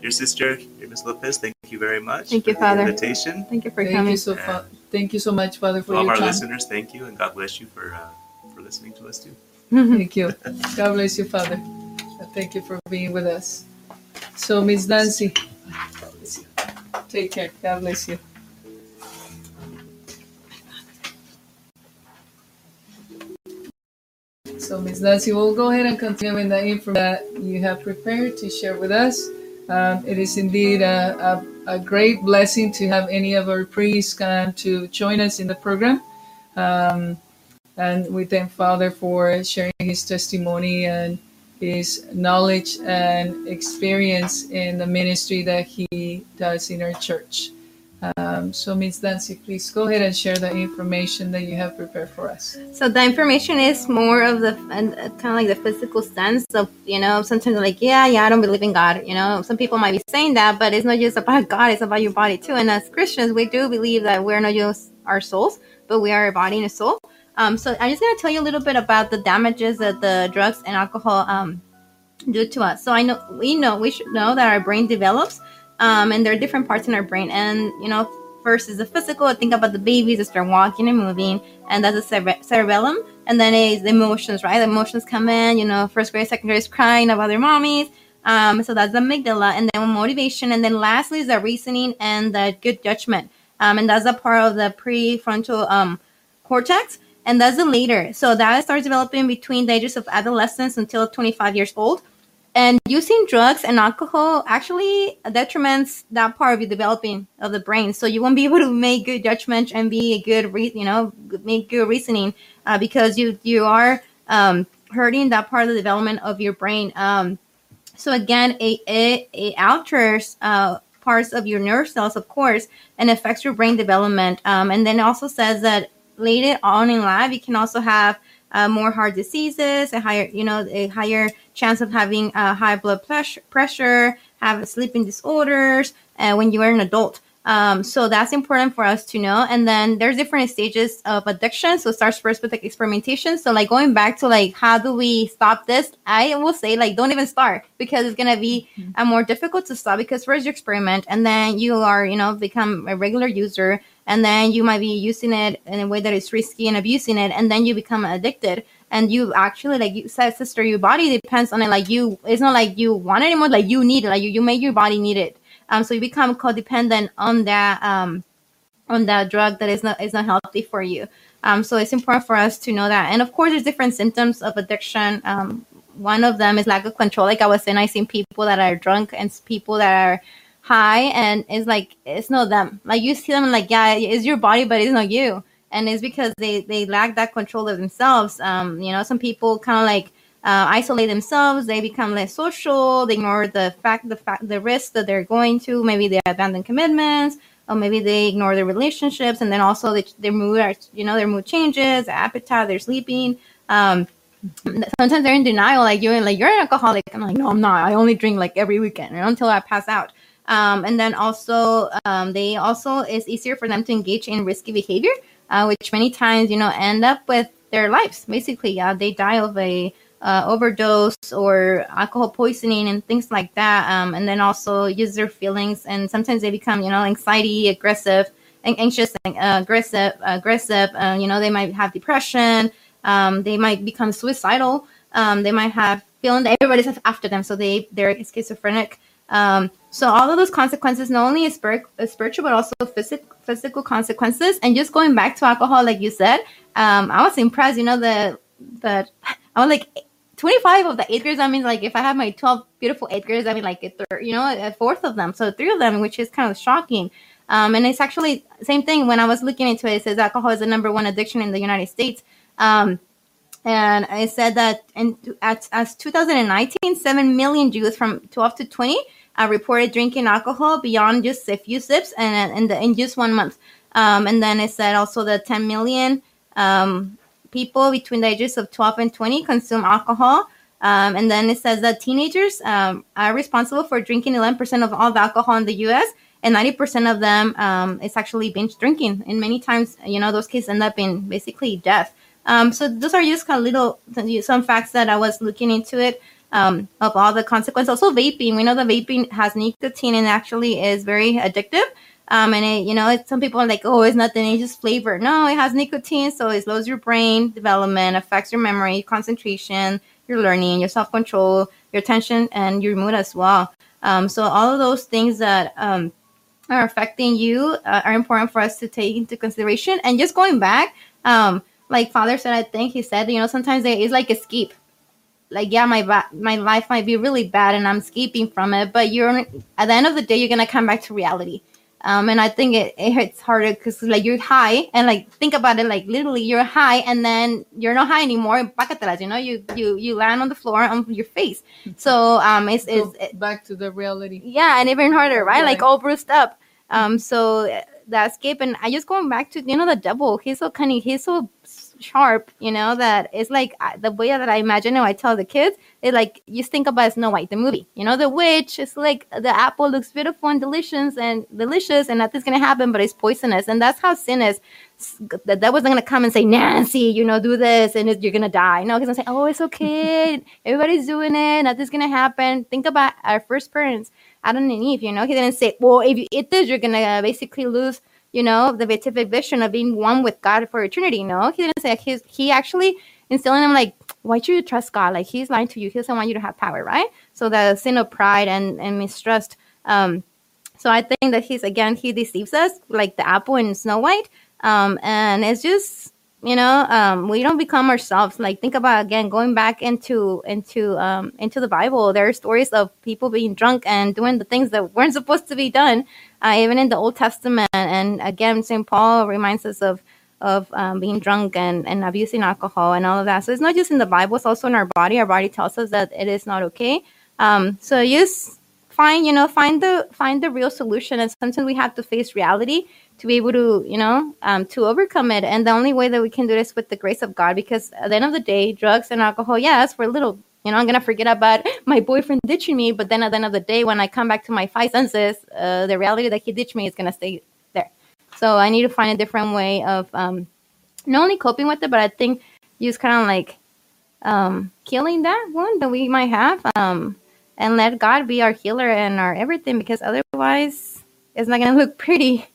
Dear sister, dear Ms. Lopez, thank you very much Thank for you, the Father. invitation. Thank you for Thank coming. you so fa- Thank you so much, Father, for To all of your our time. listeners, thank you, and God bless you for uh, for listening to us too. Thank you. God bless you, Father. Thank you for being with us. So, Miss Nancy, God you. Take care. God bless you. So, Ms. Nancy, we'll go ahead and continue with the info that you have prepared to share with us. Um, it is indeed a, a, a, great blessing to have any of our priests come to join us in the program. Um, and we thank Father for sharing his testimony and his knowledge and experience in the ministry that he does in our church. Um, so, Ms. Nancy, please go ahead and share the information that you have prepared for us. So, the information is more of the kind of like the physical sense of, you know, sometimes like, yeah, yeah, I don't believe in God. You know, some people might be saying that, but it's not just about God, it's about your body too. And as Christians, we do believe that we're not just our souls, but we are a body and a soul. Um, so I'm just gonna tell you a little bit about the damages that the drugs and alcohol um, do to us. So I know we know we should know that our brain develops, um, and there are different parts in our brain. And you know, first is the physical. Think about the babies that start walking and moving, and that's the cere- cerebellum. And then is the emotions, right? The emotions come in. You know, first grade, second grade is crying about their mommies. Um, so that's the amygdala, and then motivation, and then lastly is the reasoning and the good judgment. Um, and that's a part of the prefrontal um, cortex and that's the later. So that starts developing between the ages of adolescence until 25 years old. And using drugs and alcohol actually detriments that part of the developing of the brain. So you won't be able to make good judgment and be a good, re- you know, make good reasoning uh, because you you are um, hurting that part of the development of your brain. Um, so again, it, it, it alters uh, parts of your nerve cells, of course, and affects your brain development. Um, and then also says that later on in life, you can also have uh, more heart diseases, a higher, you know, a higher chance of having uh, high blood pressure, have sleeping disorders uh, when you are an adult. Um, so that's important for us to know. And then there's different stages of addiction. So it starts first with like experimentation. So like going back to like how do we stop this? I will say like don't even start because it's gonna be uh, more difficult to stop because first you experiment and then you are you know become a regular user and then you might be using it in a way that is risky and abusing it and then you become addicted and you actually like you said sister your body depends on it like you it's not like you want it anymore like you need it like you, you make your body need it um so you become codependent on that um on that drug that is not is not healthy for you. Um so it's important for us to know that. And of course there's different symptoms of addiction. Um one of them is lack of control. Like i was saying I've seen people that are drunk and people that are high and it's like it's not them. Like you see them like yeah it's your body but it's not you. And it's because they they lack that control of themselves. Um you know some people kind of like uh, isolate themselves they become less social they ignore the fact the fact the risk that they're going to maybe they abandon commitments or maybe they ignore their relationships and then also they, their mood you know their mood changes appetite they're sleeping um sometimes they're in denial like you're like you're an alcoholic i'm like no i'm not i only drink like every weekend until i pass out um, and then also, um, they also it's easier for them to engage in risky behavior, uh, which many times you know end up with their lives. Basically, uh, they die of a uh, overdose or alcohol poisoning and things like that. Um, and then also use their feelings, and sometimes they become you know anxiety, aggressive, anxious, uh, aggressive, aggressive. Uh, you know, they might have depression. Um, they might become suicidal. Um, they might have feeling that everybody's after them, so they they're schizophrenic. Um, so all of those consequences, not only spiritual but also physical physical consequences. And just going back to alcohol, like you said, um, I was impressed. You know that that I was like 25 of the eighth graders. I mean, like if I have my 12 beautiful eighth graders, I mean, like a third, you know, a fourth of them. So three of them, which is kind of shocking. Um, and it's actually same thing. When I was looking into it, it says alcohol is the number one addiction in the United States. Um, and I said that in at as 2019, seven million Jews from 12 to 20 uh, reported drinking alcohol beyond just a few sips and in, the, in just one month. Um, and then it said also that 10 million um, people between the ages of 12 and 20 consume alcohol. Um, and then it says that teenagers um, are responsible for drinking 11% of all the alcohol in the U.S. And 90% of them um, is actually binge drinking. And many times, you know, those kids end up in basically death. Um, so those are just kind of little some facts that I was looking into it um, of all the consequences. Also, vaping. We know that vaping has nicotine and actually is very addictive. Um, and it, you know, some people are like, oh, it's nothing, it's just flavor. No, it has nicotine, so it slows your brain development, affects your memory, concentration, your learning, your self control, your attention, and your mood as well. Um, so all of those things that um, are affecting you uh, are important for us to take into consideration. And just going back, um, like father said i think he said you know sometimes it's like escape like yeah my my life might be really bad and i'm escaping from it but you're at the end of the day you're gonna come back to reality um, and I think it, it hits harder because like you're high and like think about it like literally you're high and then you're not high anymore. You know, you you you land on the floor on your face. So um, it's, it's it, back to the reality. Yeah, and even harder, right? Like all bruised up. Um, so the escape and I just going back to you know the devil. He's so cunning. He's so sharp, you know, that it's like the way that I imagine it, I tell the kids, it like you think about Snow White, the movie, you know, the witch. It's like the apple looks beautiful and delicious and delicious, and nothing's gonna happen, but it's poisonous, and that's how sin is. The devil's not gonna come and say, Nancy, you know, do this, and you're gonna die. No, he's gonna say, Oh, it's okay, everybody's doing it, nothing's gonna happen. Think about our first parents, Adam and Eve. You know, he didn't say, Well, if you eat this, you're gonna basically lose you know, the beatific vision of being one with God for eternity. No, he didn't say he's he actually instilling him like, why should you trust God? Like he's lying to you. He doesn't want you to have power, right? So the sin of pride and, and mistrust. Um, so I think that he's again he deceives us like the apple in Snow White. Um, and it's just you know um, we don't become ourselves. Like think about again going back into into um, into the bible there are stories of people being drunk and doing the things that weren't supposed to be done uh, even in the old testament. And again st paul reminds us of of um, being drunk and, and abusing alcohol and all of that. So it's not just in the bible it's also in our body. Our body tells us that it is not okay. Um, so just find you know find the find the real solution and sometimes we have to face reality to be able to, you know, um, to overcome it. And the only way that we can do this with the grace of God, because at the end of the day, drugs and alcohol, yes, a little, you know, I'm gonna forget about my boyfriend ditching me, but then at the end of the day, when I come back to my five senses, uh, the reality that he ditched me is gonna stay there. So I need to find a different way of um, not only coping with it, but I think just kind of like um, killing that wound that we might have, um, and let God be our healer and our everything, because otherwise, it's not gonna look pretty.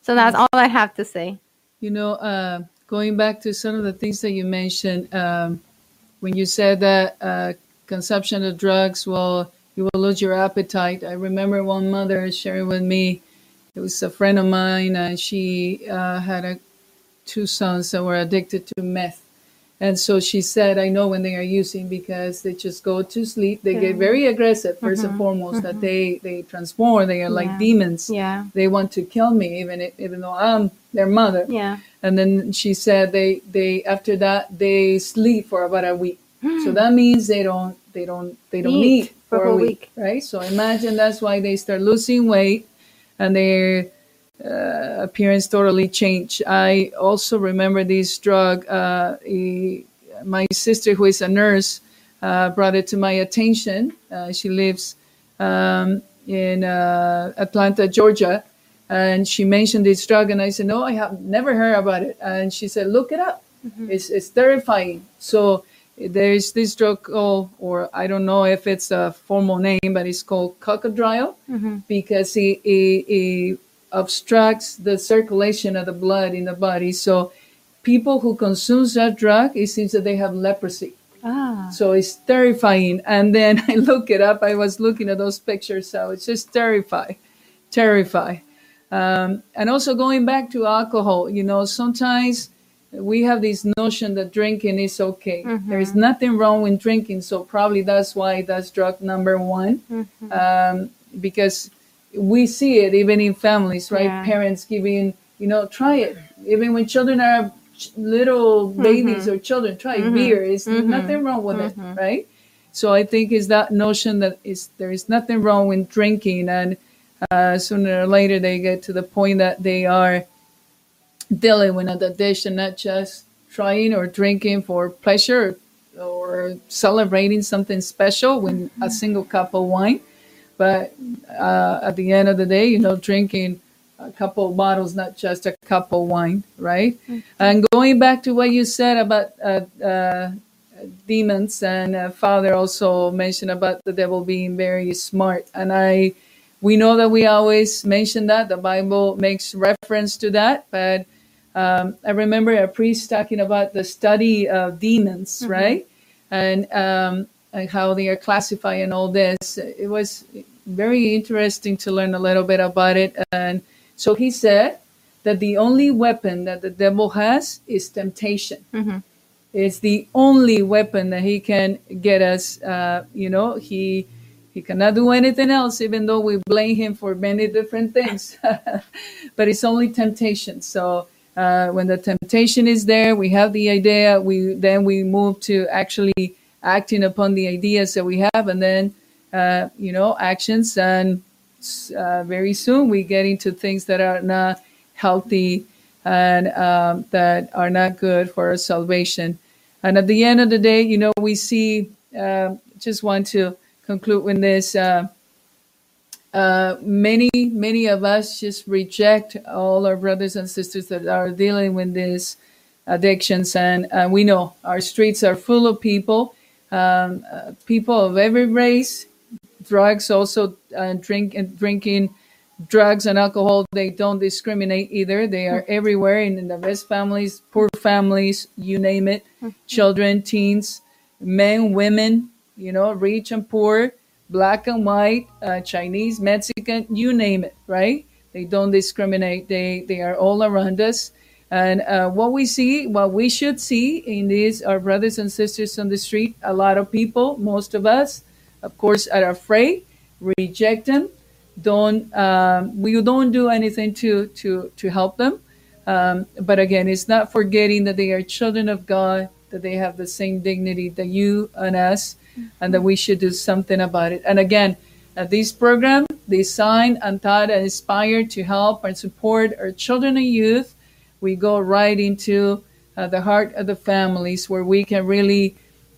So that's all I have to say. You know, uh, going back to some of the things that you mentioned, um, when you said that uh, consumption of drugs will you will lose your appetite. I remember one mother sharing with me. It was a friend of mine, and she uh, had a, two sons that were addicted to meth, and so she said, I know when they are using because they just go to sleep. They get very aggressive 1st mm-hmm. and foremost, mm-hmm. that they, they transform. They are yeah. like demons. Yeah. They want to kill me, even if, even though I'm their mother. Yeah. And then she said they, they after that they sleep for about a week. So that means they don't they don't they don't eat, eat for, for, a week, week, right? So imagine that's why they start losing weight and they're uh, appearance totally changed. I also remember this drug. Uh, he, my sister, who is a nurse, uh, brought it to my attention. Uh, she lives um, in uh, Atlanta, Georgia, and she mentioned this drug, and I said, "No, I have never heard about it." And she said, "Look it up. Mm-hmm. It's, it's terrifying." So there's this drug called, or I don't know if it's a formal name, but it's called Cocodrile mm-hmm. because it, it, it obstructs the circulation of the blood in the body. So people who consume that drug, it seems that they have leprosy. Ah. So it's terrifying. And then I look it up. I was looking at those pictures, so it's just terrifying, terrifying. Um, and also going back to alcohol, you know, sometimes we have this notion that drinking is okay. Mm-hmm. There is nothing wrong with drinking, so probably that's why that's drug number one. Mm-hmm. Um, because we see it even in families, right? Yeah. Parents giving, you know, try it. Even when children are little mm-hmm. babies mm-hmm. or children, try mm-hmm. beer. It's mm-hmm. nothing wrong with it, mm-hmm. right? So I think is that notion that is there is nothing wrong with drinking, and uh, sooner or later they get to the point that they are dealing with an addiction, not just trying or drinking for pleasure or celebrating something special with a single cup of wine but uh, at the end of the day, you know, drinking a couple of bottles, not just a cup of wine, right? Mm-hmm. And going back to what you said about uh, uh, demons, and uh, Father also mentioned about the devil being very smart, and I. We know that we always mention that the Bible makes reference to that, but um, I remember a priest talking about the study of demons, mm-hmm. right? And um, and how they are classified and all this. It was very interesting to learn a little bit about it. And so he said that the only weapon that the devil has is temptation. Mm-hmm. It's the only weapon that he can get us. Uh, you know, he he cannot do anything else, even though we blame him for many different things. but it's only temptation. So uh, when the temptation is there, we have the idea. We then we move to actually acting upon the ideas that we have, and then uh, you know actions. And uh, very soon we get into things that are not healthy and um, that are not good for our salvation. And at the end of the day, you know, we see. Uh, just want to conclude with this. Uh, uh, many, many of us just reject all our brothers and sisters that are dealing with these addictions, and uh, we know our streets are full of people, um, uh, people of every race, drugs also, uh, drink and drinking drugs and alcohol. They don't discriminate either. They are everywhere in, in the best families, poor families, you name it, children, teens, men, women, you know, rich and poor black and white, uh, Chinese, Mexican, you name it, right? They don't discriminate. They they are all around us. And uh, what we see, what we should see in these, our brothers and sisters on the street, a lot of people, most of us, of course, are afraid, reject them, don't um, we don't do anything to to to help them. Um, but again, it's not forgetting that they are children of God, that they have the same dignity that you and us, and that we should do something about it. And again, uh, this program designed and taught and inspired to help and support our children and youth. We go right into uh, the heart of the families where we can really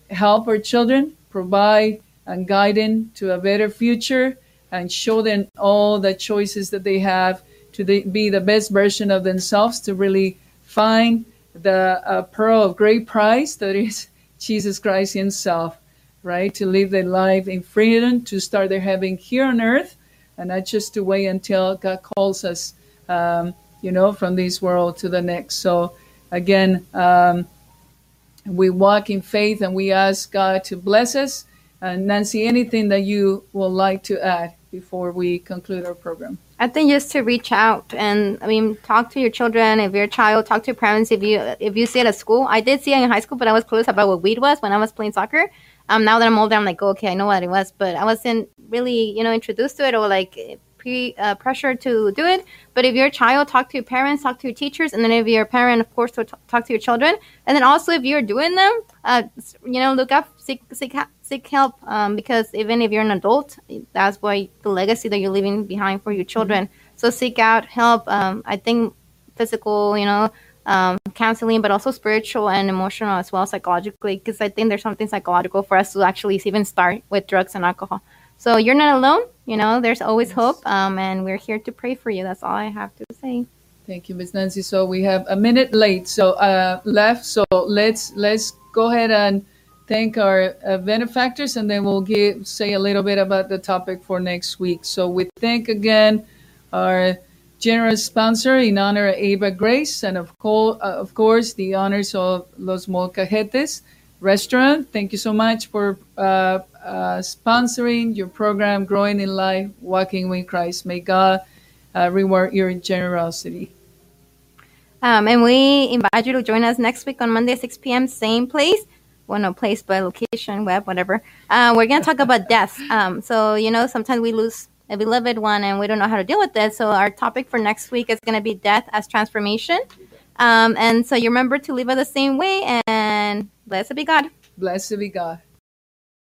help our children, provide and guide them to a better future, and show them all the choices that they have to the, be the best version of themselves to really find the uh, pearl of great price that is Jesus Christ Himself right? To live their life in freedom, to start their heaven here on earth, and not just to wait until God calls us, um, you know, from this world to the next. So, again, um, we walk in faith and we ask God to bless us. And Nancy, anything that you would like to add before we conclude our program? I think just to reach out and I mean talk to your children. If you're a child, talk to your parents. If you if you see it at school, I did see it in high school, but I was clueless about what weed was when I was playing soccer. Um, now that I'm older, I'm like, oh, okay, I know what it was, but I wasn't really, you know, introduced to it or like pre uh, pressure to do it. But if you're a child, talk to your parents, talk to your teachers, and then if you're a parent, of course, to talk to your children. And then also, if you're doing them, uh, you know, look up, seek, seek, seek help, um, because even if you're an adult, that's why the legacy that you're leaving behind for your children. Mm-hmm. So seek out help. Um, I think physical, you know, um, counseling, but also spiritual and emotional as well, psychologically, because I think there's something psychological for us to actually even start with drugs and alcohol. So you're not alone. You know, there's always yes. hope, um, and we're here to pray for you. That's all I have to say. Thank you, Ms. Nancy. So we have a minute late, so uh, left. So let's let's go ahead and thank our uh, benefactors, and then we'll give say a little bit about the topic for next week. So we thank again our generous sponsor in honor of Ava Grace, and of, co- uh, of course, the honors of Los Molcajetes restaurant. Thank you so much for uh, uh, sponsoring your program, Growing in Life, Walking with Christ. May God uh, reward your generosity. Um, and we invite you to join us next week on Monday, 6 p.m., same place. Well, no place, but location, web, whatever. Uh, we're going to talk about death. Um, so, you know, sometimes we lose a beloved one and we don't know how to deal with it. So our topic for next week is going to be death as transformation. Um, and so you remember to live it the same way and blessed be God. Blessed be God.